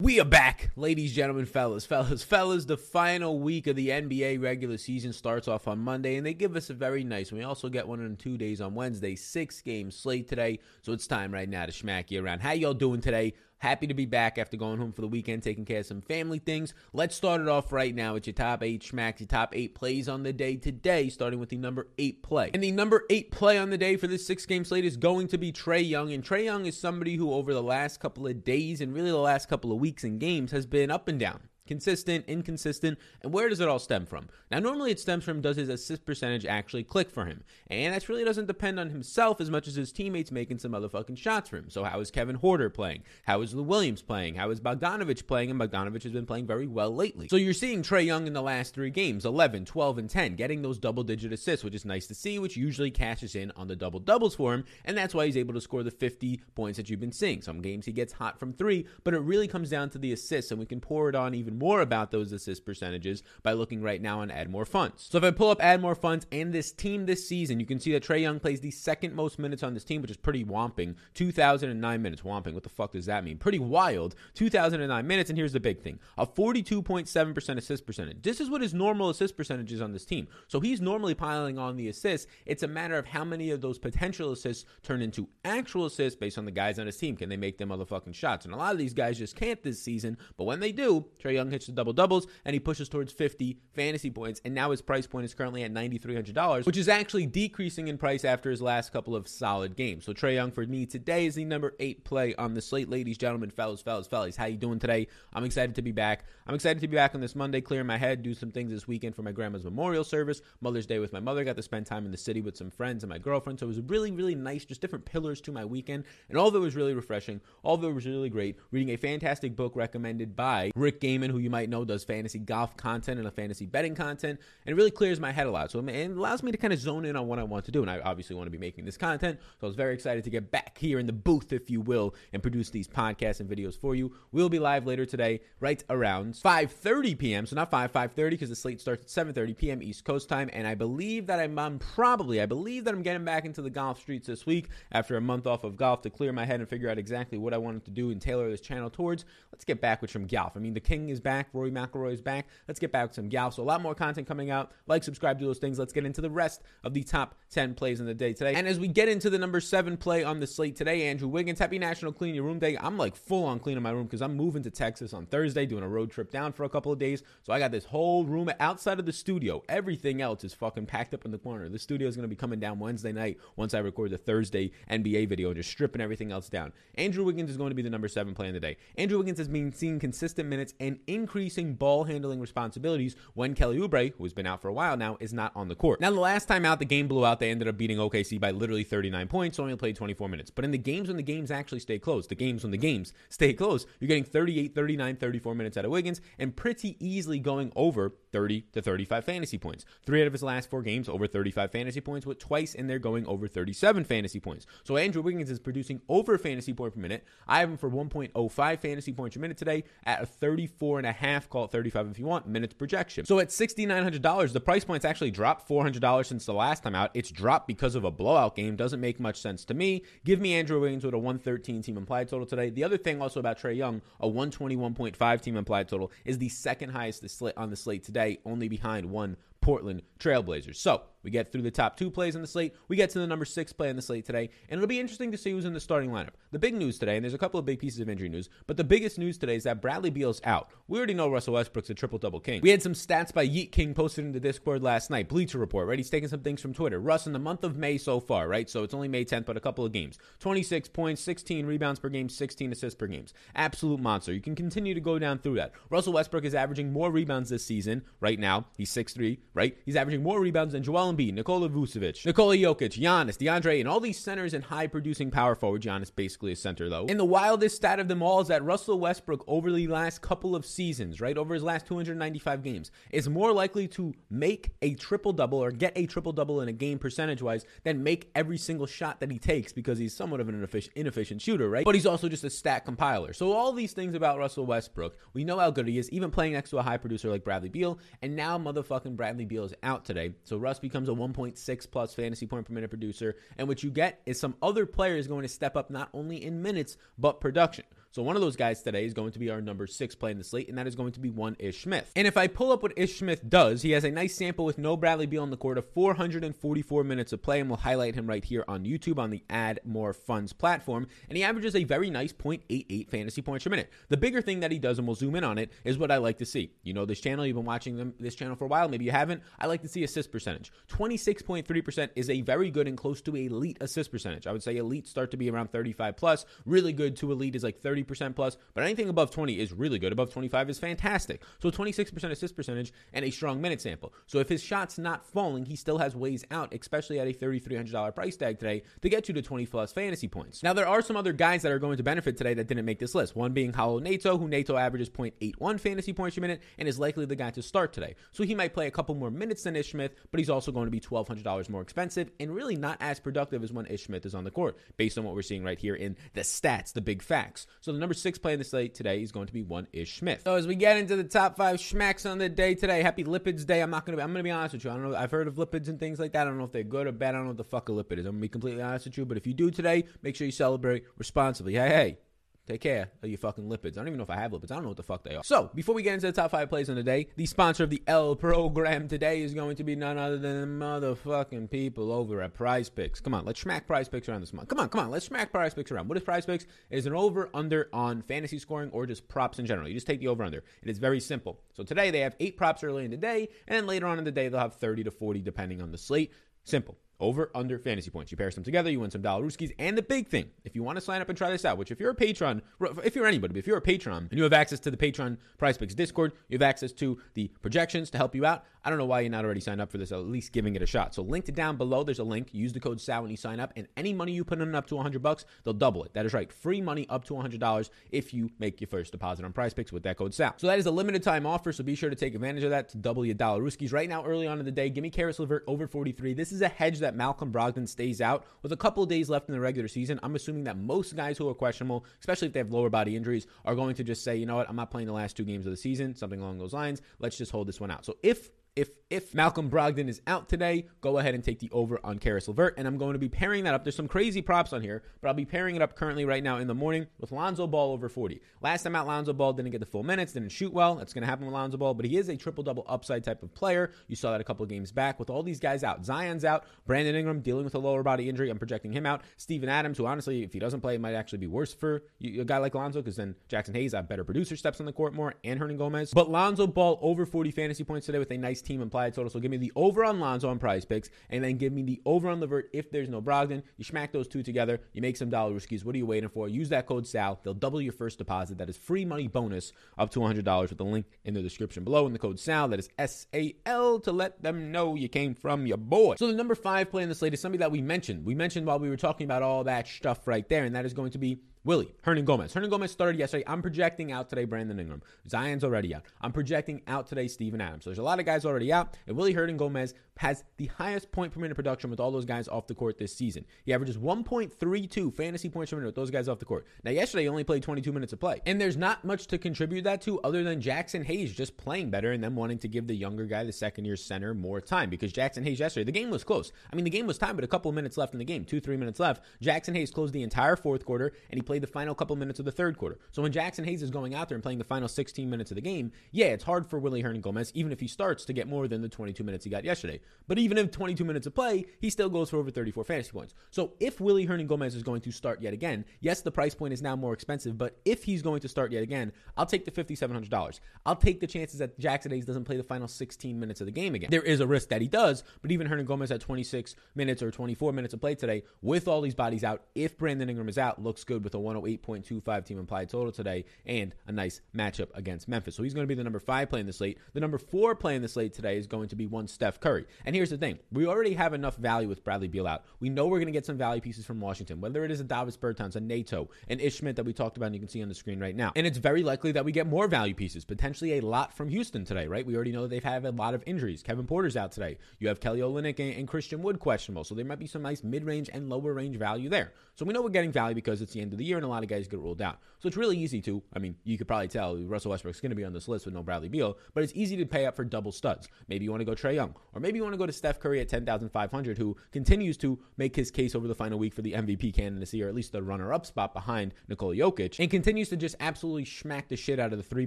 We are back, ladies, gentlemen, fellas, fellas, fellas. The final week of the NBA regular season starts off on Monday, and they give us a very nice. We also get one in two days on Wednesday. Six game slate today, so it's time right now to smack you around. How y'all doing today? Happy to be back after going home for the weekend, taking care of some family things. Let's start it off right now with your top eight schmacks, your top eight plays on the day today, starting with the number eight play. And the number eight play on the day for this six game slate is going to be Trae Young. And Trae Young is somebody who, over the last couple of days and really the last couple of weeks and games, has been up and down consistent, inconsistent, and where does it all stem from? Now, normally it stems from does his assist percentage actually click for him? And that really doesn't depend on himself as much as his teammates making some motherfucking shots for him. So, how is Kevin Huerter playing? How is Lou Williams playing? How is Bogdanovich playing? And Bogdanovich has been playing very well lately. So, you're seeing Trae Young in the last three games 11, 12, and 10, getting those double digit assists, which is nice to see, which usually cashes in on the double doubles for him. And that's why he's able to score the 50 points that you've been seeing. Some games he gets hot from three, but it really comes down to the assists, and we can pour it on even more about those assist percentages by looking right now on Add More Funds. So if I pull up Add More Funds and this team this season, you can see that Trae Young plays the second most minutes on this team, which is pretty whomping. 2,009 minutes. Whomping. What the fuck does that mean? Pretty wild. 2,009 minutes. And here's the big thing a 42.7% assist percentage. This is what his normal assist percentage is on this team. So he's normally piling on the assists. It's a matter of how many of those potential assists turn into actual assists based on the guys on his team. Can they make them motherfucking shots? And a lot of these guys just can't this season. But when they do, Trae Young hits the double doubles and he pushes towards 50 fantasy points. And now his price point is currently at $9,300, which is actually decreasing in price after his last couple of solid games. So Trae Young for me today is the number eight play on the slate. Ladies, gentlemen, fellas, fellas, fellas, how you doing today? I'm excited to be back. I'm excited to be back on this Monday, clearing my head, do some things this weekend for my grandma's memorial service, Mother's Day with my mother. Got to spend time in the city with some friends and my girlfriend. So it was really, really nice, just different pillars to my weekend. And all of it was really refreshing. All of it was really great. Reading a fantastic book recommended by Rick Gehman, who you might know does fantasy golf content and a fantasy betting content. And it really clears my head a lot. So it allows me to kind of zone in on what I want to do. And I obviously want to be making this content. So I was very excited to get back here in the booth, if you will, and produce these podcasts and videos for you. We'll be live later today, right around 5:30 p.m. So not 5, 5:30 because the slate starts at 7:30 p.m. East Coast time. And I believe that I'm, I'm probably, I believe that I'm getting back into the golf streets this week after a month off of golf to clear my head and figure out exactly what I wanted to do and tailor this channel towards. Let's get back with some golf. I mean, the king is back, Rory McIlroy is back. Let's get back with some golf. So a lot more content coming out. Like, subscribe, do those things. Let's get into the rest of the top 10 plays in the day today. And as we get into the number seven play on the slate today, Andrew Wiggins, happy National Clean Your Room Day. I'm like full on cleaning my room because I'm moving to Texas on Thursday, doing a road trip down for a couple of days. So I got this whole room outside of the studio. Everything else is fucking packed up in the corner. The studio is going to be coming down Wednesday night once I record the Thursday NBA video and just stripping everything else down. Andrew Wiggins is going to be the number seven play in the day. Andrew Wiggins has been seeing consistent minutes and increasing ball handling responsibilities when Kelly Oubre, who's been out for a while now, is not on the court. Now, the last time out, the game blew out. They ended up beating OKC by literally 39 points, only played 24 minutes. But in the games when the games actually stay close, the games when the games stay close, you're getting 38, 39, 34 minutes out of Wiggins and pretty easily going over 30 to 35 fantasy points. Three out of his last four games over 35 fantasy points, with twice in there going over 37 fantasy points. So Andrew Wiggins is producing over fantasy point per minute. I have him for 1.05 fantasy points per minute today at a 34 and a half, call it 35 if you want, minutes projection. So at $6,900, the price point's actually dropped $400 since the last time out. It's dropped because of a blowout game. Doesn't make much sense to me. Give me Andrew Wiggins with a 113 team implied total today. The other thing also about Trae Young, a 121.5 team implied total, is the second highest on the slate today, only behind one Portland Trailblazers. So we get through the top two plays on the slate. We get to the number six play on the slate today, and it'll be interesting to see who's in the starting lineup. The big news today, and there's a couple of big pieces of injury news, but the biggest news today is that Bradley Beal's out. We already know Russell Westbrook's a triple double king. We had some stats by Yeet King posted in the Discord last night. Bleacher Report, right? He's taking some things from Twitter. Russ in the month of May so far, right? So it's only May 10th, but a couple of games. 26 points, 16 rebounds per game, 16 assists per game. Absolute monster. You can continue to go down through that. Russell Westbrook is averaging more rebounds this season. Right now, he's 6'3, right? He's averaging more rebounds than Joel Embiid, Nikola Vucevic, Nikola Jokic, Giannis, DeAndre, and all these centers and high producing power forward. Giannis basically a center though. And the wildest stat of them all is that Russell Westbrook over the last couple of seasons, right, over his last 295 games, is more likely to make a triple double or get a triple double in a game percentage wise than make every single shot that he takes because he's somewhat of an inefficient, inefficient shooter, right? But he's also just a stat compiler. So all these things about Russell Westbrook, we know how good he is, even playing next to a high producer like Bradley Beal, and now motherfucking Bradley Beal is out today. So Russ becomes a 1.6 plus fantasy point per minute producer. And what you get is some other players going to step up not only in minutes, but production. So one of those guys today is going to be our number six play in the slate, and that is going to be one Ish Smith. And if I pull up what Ish Smith does, he has a nice sample with no Bradley Beal on the court of 444 minutes of play, and we'll highlight him right here on YouTube on the Add More Funds platform. And he averages a very nice 0.88 fantasy points per minute. The bigger thing that he does, and we'll zoom in on it, is what I like to see. You know this channel, you've been watching them, this channel for a while, maybe you haven't. I like to see assist percentage. 26.3% is a very good and close to elite assist percentage. I would say elite start to be around 35 plus. Really good to elite is like 30% plus, but anything above 20 is really good. Above 25 is fantastic. So 26% assist percentage and a strong minute sample. So if his shot's not falling, he still has ways out, especially at a $3,300 price tag today, to get you to 20 plus fantasy points. Now, there are some other guys that are going to benefit today that didn't make this list. One being Raul Neto, who Neto averages 0.81 fantasy points per minute and is likely the guy to start today. So he might play a couple more minutes than Ish Smith, but he's also going to be $1,200 more expensive and really not as productive as when Ish Smith is on the court, based on what we're seeing right here in the stats, the big facts. So the number six play in the slate today is going to be one Ish Smith. So as we get into the top five schmacks on the day today, happy Lipids Day. I'm not gonna be, I'm gonna be honest with you. I don't know. I've heard of lipids and things like that. I don't know if they're good or bad. I don't know what the fuck a lipid is. I'm gonna be completely honest with you. But if you do today, make sure you celebrate responsibly. Hey, hey. Take care of your fucking lipids. I don't even know if I have lipids. I don't know what the fuck they are. So, before we get into the top five plays of the day, the sponsor of the L program today is going to be none other than the motherfucking people over at Prize Picks. Come on, let's smack Prize Picks around this month. Come on, come on, let's smack Prize Picks around. What is Prize Picks? It is an over under on fantasy scoring or just props in general. You just take the over under. It is very simple. So, today they have eight props early in the day, and then later on in the day they'll have 30 to 40 depending on the slate. Simple. Over, under fantasy points. You pair some together, you win some dollar rooskies. And the big thing, if you want to sign up and try this out, which if you're a patron, if you're anybody, but if you're a patron and you have access to the patron Prize Picks Discord, you have access to the projections to help you out. I don't know why you're not already signed up for this, at least giving it a shot. So linked down below, there's a link. Use the code SAL when you sign up, and any money you put in up to 100 bucks, they'll double it. That is right. Free money up to $100 if you make your first deposit on Prize Picks with that code SAL. So that is a limited time offer, so be sure to take advantage of that to double your dollar rooskies. Right now, early on in the day, give me Caris LeVert over 43. This is a hedge that Malcolm Brogdon stays out with a couple days left in the regular season. I'm assuming that most guys who are questionable, especially if they have lower body injuries, are going to just say, you know what, I'm not playing the last two games of the season, something along those lines. Let's just hold this one out. So if if if Malcolm Brogdon is out today, go ahead and take the over on Caris LeVert, and I'm going to be pairing that up. There's some crazy props on here, but I'll be pairing it up currently right now in the morning with Lonzo Ball over 40. Last time out, Lonzo Ball didn't get the full minutes, didn't shoot well. That's going to happen with Lonzo Ball, but he is a triple double upside type of player. You saw that a couple of games back with all these guys out. Zion's out, Brandon Ingram dealing with a lower body injury. I'm projecting him out. Steven Adams, who honestly, if he doesn't play, it might actually be worse for a guy like Lonzo because then Jaxson Hayes have better producer steps on the court more and Hernangomez. But Lonzo Ball over 40 fantasy points today with a nice team implied total. So give me the over on Lonzo on prize picks, and then give me the over on Levert if there's no Brogdon. You smack those two together, you make some dollar riskies. What are you waiting for? Use that code SAL. They'll double your first deposit. That is free money bonus up to $100 with the link in the description below. And the code SAL, that is S A L, to let them know you came from your boy. So the number five play in the slate is somebody that we mentioned. We mentioned while we were talking about all that stuff right there, and that is going to be Willy, Hernan Gomez. Hernangomez started yesterday. I'm projecting out today Brandon Ingram. Zion's already out. I'm projecting out today Steven Adams. So there's a lot of guys already out. And Willy Hernan Gomez has the highest point per minute production with all those guys off the court this season. He averages 1.32 fantasy points per minute with those guys off the court. Now, yesterday he only played 22 minutes of play. And there's not much to contribute that to other than Jaxson Hayes just playing better and them wanting to give the younger guy, the second year center, more time because Jaxson Hayes yesterday, the game was close. I mean, the game was timed, but a couple minutes left in the game, two, three minutes left. Jaxson Hayes closed the entire fourth quarter and he played the final couple minutes of the third quarter. So when Jaxson Hayes is going out there and playing the final 16 minutes of the game, yeah, it's hard for Willy Hernangomez, even if he starts, to get more than the 22 minutes he got yesterday. But even if 22 minutes of play, he still goes for over 34 fantasy points. So if Willy Hernangomez is going to start yet again, yes, the price point is now more expensive, but if he's going to start yet again, I'll take the $5,700. I'll take the chances that Jaxson Hayes doesn't play the final 16 minutes of the game again. There is a risk that he does, but even Hernangomez at 26 minutes or 24 minutes of play today, with all these bodies out, if Brandon Ingram is out, looks good with a 108.25 team implied total today and a nice matchup against Memphis. So he's going to be the number five play in the slate. The number four play in the slate today is going to be one Steph Curry. And here's the thing we already have enough value with Bradley Beal out. We know we're going to get some value pieces from Washington, whether it is a Davis Bertans, a Neto, an Ish Smith that we talked about and you can see on the screen right now. And it's very likely that we get more value pieces, potentially a lot from Houston today, right? We already know they've had a lot of injuries. Kevin Porter's out today. You have Kelly Olynyk and, and Christian Wood questionable. So there might be some nice mid range and lower range value there. So we know we're getting value because it's the end of the year year, and a lot of guys get ruled out. So it's really easy to, I mean, you could probably tell Russell Westbrook's going to be on this list with no Bradley Beal, but it's easy to pay up for double studs. Maybe you want to go Trae Young, or maybe you want to go to Steph Curry at 10,500, who continues to make his case over the final week for the MVP candidacy, or at least the runner up spot behind Nikola Jokic, and continues to just absolutely smack the shit out of the three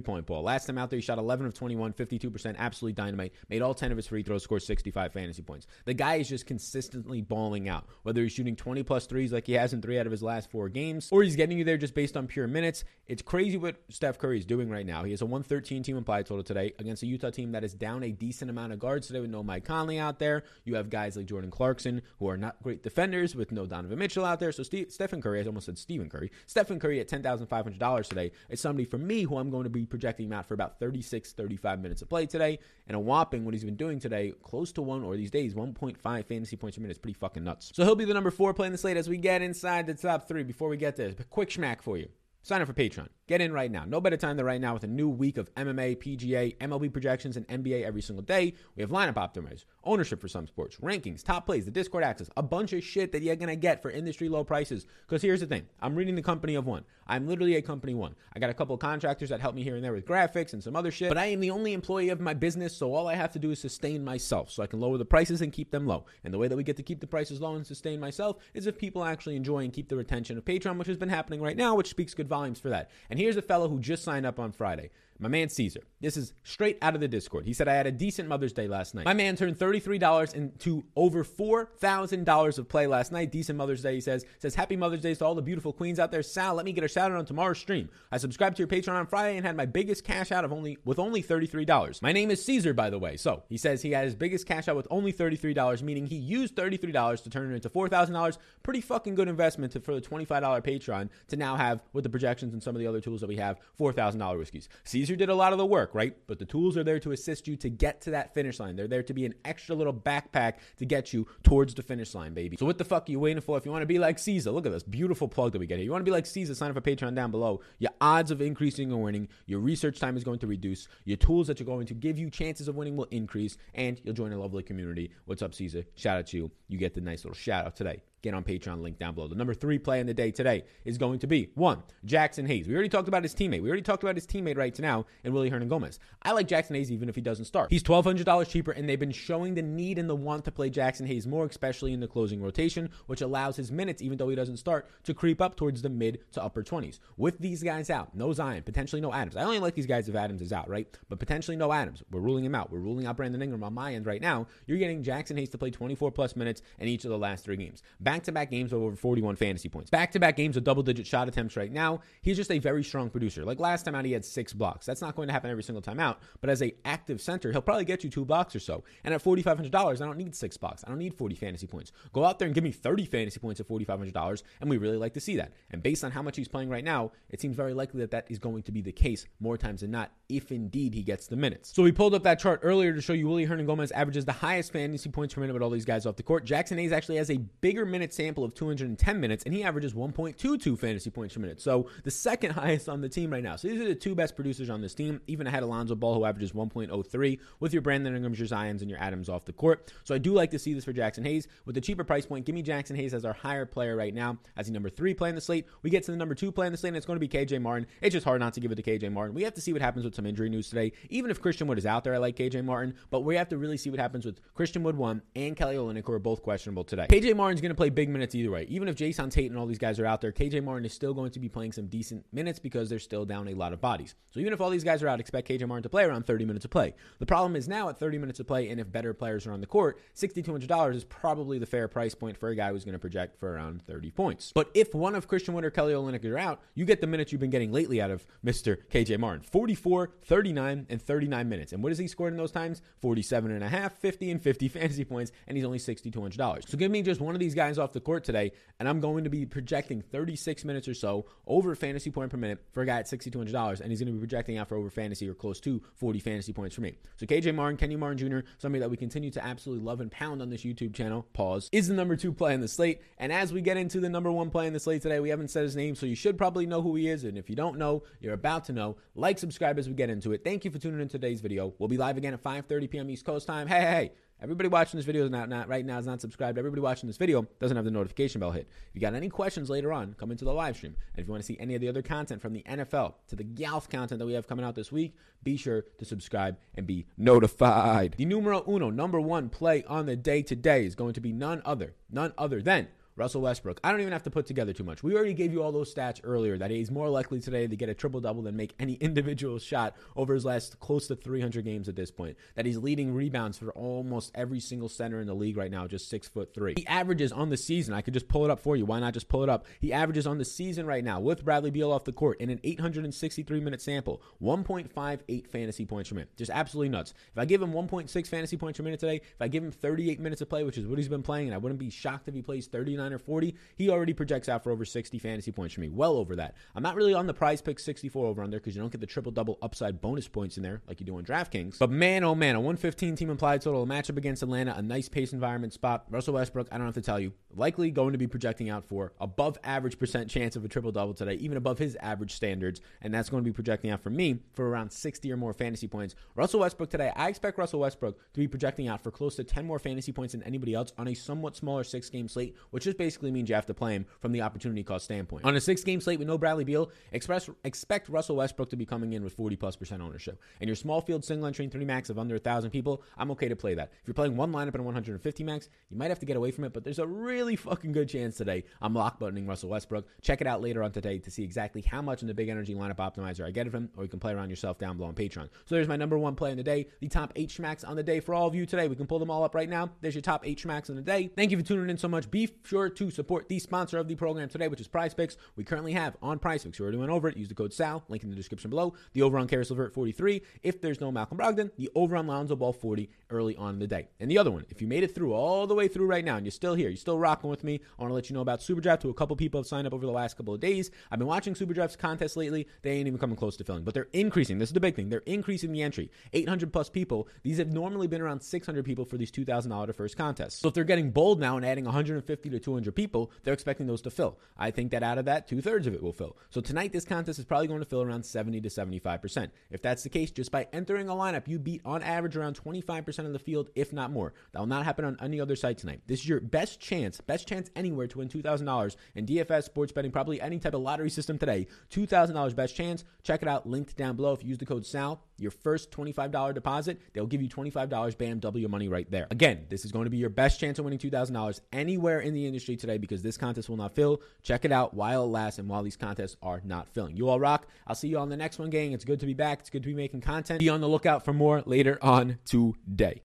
point ball. Last time out there, he shot 11 of 21, 52%, absolutely dynamite, made all 10 of his free throws, scored 65 fantasy points. The guy is just consistently balling out, whether he's shooting 20 plus threes like he has in three out of his last four games, or he's getting you there just based on pure minutes. It's crazy what Steph Curry is doing right now. He has a 113 team implied total today against a Utah team that is down a decent amount of guards today with no Mike Conley out there. You have guys like Jordan Clarkson who are not great defenders with no Donovan Mitchell out there. So Steve, Stephen Curry, I almost said Stephen Curry. Stephen Curry at $10,500 today is somebody for me who I'm going to be projecting out for about 36, 35 minutes of play today. And a whopping what he's been doing today, close to one or these days, 1.5 fantasy points a minute. is pretty fucking nuts. So he'll be the number four playing the slate as we get inside the top three. Before we get there, quick schmack for you. Sign up for Patreon. Get in right now. No better time than right now with a new week of MMA, PGA, MLB projections, and NBA every single day. We have lineup optimizers, ownership for some sports, rankings, top plays, the Discord access, a bunch of shit that you're going to get for industry low prices. Because here's the thing I'm reading the company of one. I'm literally a company one. I got a couple of contractors that help me here and there with graphics and some other shit, but I am the only employee of my business, so all I have to do is sustain myself so I can lower the prices and keep them low. And the way that we get to keep the prices low and sustain myself is if people actually enjoy and keep the retention of Patreon, which has been happening right now, which speaks good volumes for that. And here's a fellow who just signed up on Friday. My man Caesar. This is straight out of the Discord. He said, I had a decent Mother's Day last night. My man turned $33 into over $4,000 of play last night. Decent Mother's Day, he says. Says, Happy Mother's Day to all the beautiful queens out there. Sal, let me get a shout out on tomorrow's stream. I subscribed to your Patreon on Friday and had my biggest cash out of only with only $33. My name is Caesar, by the way. So he says he had his biggest cash out with only $33, meaning he used $33 to turn it into $4,000. Pretty fucking good investment to, for the $25 Patreon to now have, with the projections and some of the other tools that we have, $4,000 whiskeys. Caesar did a lot of the work, right? But the tools are there to assist you to get to that finish line. They're there to be an extra little backpack to get you towards the finish line, baby. So what the fuck are you waiting for? If you want to be like Caesar, look at this beautiful plug that we get here. You want to be like Caesar, sign up for Patreon down below. Your odds of increasing or winning, your research time is going to reduce, your tools that you're going to give you chances of winning will increase, and you'll join a lovely community. What's up, Caesar? Shout out to you. You get the nice little shout out today get on Patreon, link down below. The number three play in the day today is going to be one, Jaxson Hayes. We already talked about his teammate. We already talked about his teammate right now and Willie Willy Hernangomez. I like Jaxson Hayes even if he doesn't start. He's $1,200 cheaper, and they've been showing the need and the want to play Jaxson Hayes more, especially in the closing rotation, which allows his minutes, even though he doesn't start, to creep up towards the mid to upper 20s. With these guys out, no Zion, potentially no Adams. I only like these guys if Adams is out, right? But potentially no Adams. We're ruling him out. We're ruling out Brandon Ingram on my end right now. You're getting Jaxson Hayes to play 24 plus minutes in each of the last three games. Back to back games over over 41 fantasy points. Back to back games of double digit shot attempts right now. He's just a very strong producer. Like last time out, he had six blocks. That's not going to happen every single time out, but as a active center, he'll probably get you two blocks or so. And at $4,500, I don't need six blocks. I don't need 40 fantasy points. Go out there and give me 30 fantasy points at $4,500, and we really like to see that. And based on how much he's playing right now, it seems very likely that that is going to be the case more times than not, if indeed he gets the minutes. So we pulled up that chart earlier to show you Willy Hernangomez averages the highest fantasy points per minute with all these guys off the court. Jaxson Hayes actually has a bigger minute sample of 210 minutes, and he averages 1.22 fantasy points per minute. So the second highest on the team right now. So these are the two best producers on this team, even ahead of Lonzo Ball, who averages 1.03 with your Brandon Ingrams, your Zions, and your Adams off the court. So I do like to see this for Jaxson Hayes. With the cheaper price point, give me Jaxson Hayes as our higher player right now, as the number three play in the slate. We get to the number two play in the slate, and it's going to be KJ Martin. It's just hard not to give it to KJ Martin. We have to see what happens with some injury news today. Even if Christian Wood is out there, I like KJ Martin, but we have to really see what happens with Christian Wood one and Kelly Olynyk, who are both questionable today. KJ Martin's going to play big minutes either way. Even if Jae'Sean Tate and all these guys are out there, KJ Martin is still going to be playing some decent minutes because they're still down a lot of bodies. So even if all these guys are out, expect KJ Martin to play around 30 minutes of play. The problem is now at 30 minutes of play, and if better players are on the court, $6,200 is probably the fair price point for a guy who's going to project for around 30 points. But if one of Christian Wood or Kelly Olynyk are out, you get the minutes you've been getting lately out of Mr. KJ Martin 44, 39, and 39 minutes. And what has he scored in those times? 47 and a half, 50, and 50 fantasy points, and he's only $6,200. So give me just one of these guys off the court today, and I'm going to be projecting 36 minutes or so over fantasy point per minute for a guy at $6,200, and he's going to be projecting out for over fantasy or close to 40 fantasy points for me. So KJ Martin, Kenyon Martin Jr., somebody that we continue to absolutely love and pound on this YouTube channel, pause, is the number two play in the slate. And as we get into the number one play in the slate today, we haven't said his name, so you should probably know who he is. And if you don't know, you're about to know. Like, subscribe as we get into it. Thank you for tuning in today's video. We'll be live again at 5:30 p.m. East Coast time. Hey, hey, hey. Everybody watching this video is not, not right now is not subscribed. Everybody watching this video doesn't have the notification bell hit. If you got any questions later on, come into the live stream. And if you want to see any of the other content from the NFL to the golf content that we have coming out this week, be sure to subscribe and be notified. The numero uno, number one play on the day today is going to be none other, none other than Russell Westbrook. I don't even have to put together too much. We already gave you all those stats earlier that he's more likely today to get a triple double than make any individual shot over his last close to 300 games at this point. That he's leading rebounds for almost every single center in the league right now, just six foot three. He averages on the season. I could just pull it up for you. Why not just pull it up? He averages on the season right now with Bradley Beal off the court in an 863 minute sample, 1.58 fantasy points per minute. Just absolutely nuts. If I give him 1.6 fantasy points per minute today, if I give him 38 minutes of play, which is what he's been playing, and I wouldn't be shocked if he plays 39 39 or 40, he already projects out for over 60 fantasy points for me. Well over that. I'm not really on the prize pick 64 over under because you don't get the triple double upside bonus points in there like you do on DraftKings. But man, oh man, a 115 team implied total, a matchup against Atlanta, a nice pace environment spot. Russell Westbrook, I don't have to tell you, likely going to be projecting out for above average percent chance of a triple double today, even above his average standards. And that's going to be projecting out for me for around 60 or more fantasy points. Russell Westbrook today, I expect Russell Westbrook to be projecting out for close to 10 more fantasy points than anybody else on a somewhat smaller six game slate, which just basically means you have to play him from the opportunity cost standpoint. On a six game slate with no Bradley Beal, express, expect Russell Westbrook to be coming in with 40 plus percent ownership. And your small field single entry three max of under 1,000 people, I'm okay to play that. If you're playing one lineup in 150 max, you might have to get away from it, but there's a really fucking good chance today I'm lock buttoning Russell Westbrook. Check it out later on today to see exactly how much in the big energy lineup optimizer I get of him, or you can play around yourself down below on Patreon. So there's my number one play in the day, the top eight schmacks on the day for all of you today. We can pull them all up right now. There's your top eight schmacks in the day. Thank you for tuning in so much. Be sure to support the sponsor of the program today, which is Prize Picks. We currently have on Prize Picks. We already went over it. Use the code SAL, link in the description below. The over on Caris LeVert 43. If there's no Malcolm Brogdon, the over on Lonzo Ball 40 early on in the day. And the other one, if you made it through all the way through right now and you're still here, you're still rocking with me, I want to let you know about Superdraft, who a couple people have signed up over the last couple of days. I've been watching Superdraft's contests lately. They ain't even coming close to filling, but they're increasing. This is the big thing. They're increasing the entry. 800 plus people. These have normally been around 600 people for these $2,000 to first contests. So if they're getting bold now and adding 150 to 200 people, they're expecting those to fill. I think that out of that, two thirds of it will fill. So tonight, this contest is probably going to fill around 70 to 75%. If that's the case, just by entering a lineup, you beat on average around 25% of the field, if not more. That will not happen on any other site tonight. This is your best chance, best chance anywhere to win $2,000 in DFS, sports betting, probably any type of lottery system today. $2,000 best chance. Check it out, linked down below. If you use the code SAL, your first $25 deposit, they'll give you $25 bam, double your money right there. Again, this is going to be your best chance of winning $2,000 anywhere in the industry today because this contest will not fill. Check it out while it lasts and while these contests are not filling. You all rock. I'll see you on the next one, gang. It's good to be back. It's good to be making content. Be on the lookout for more later on today.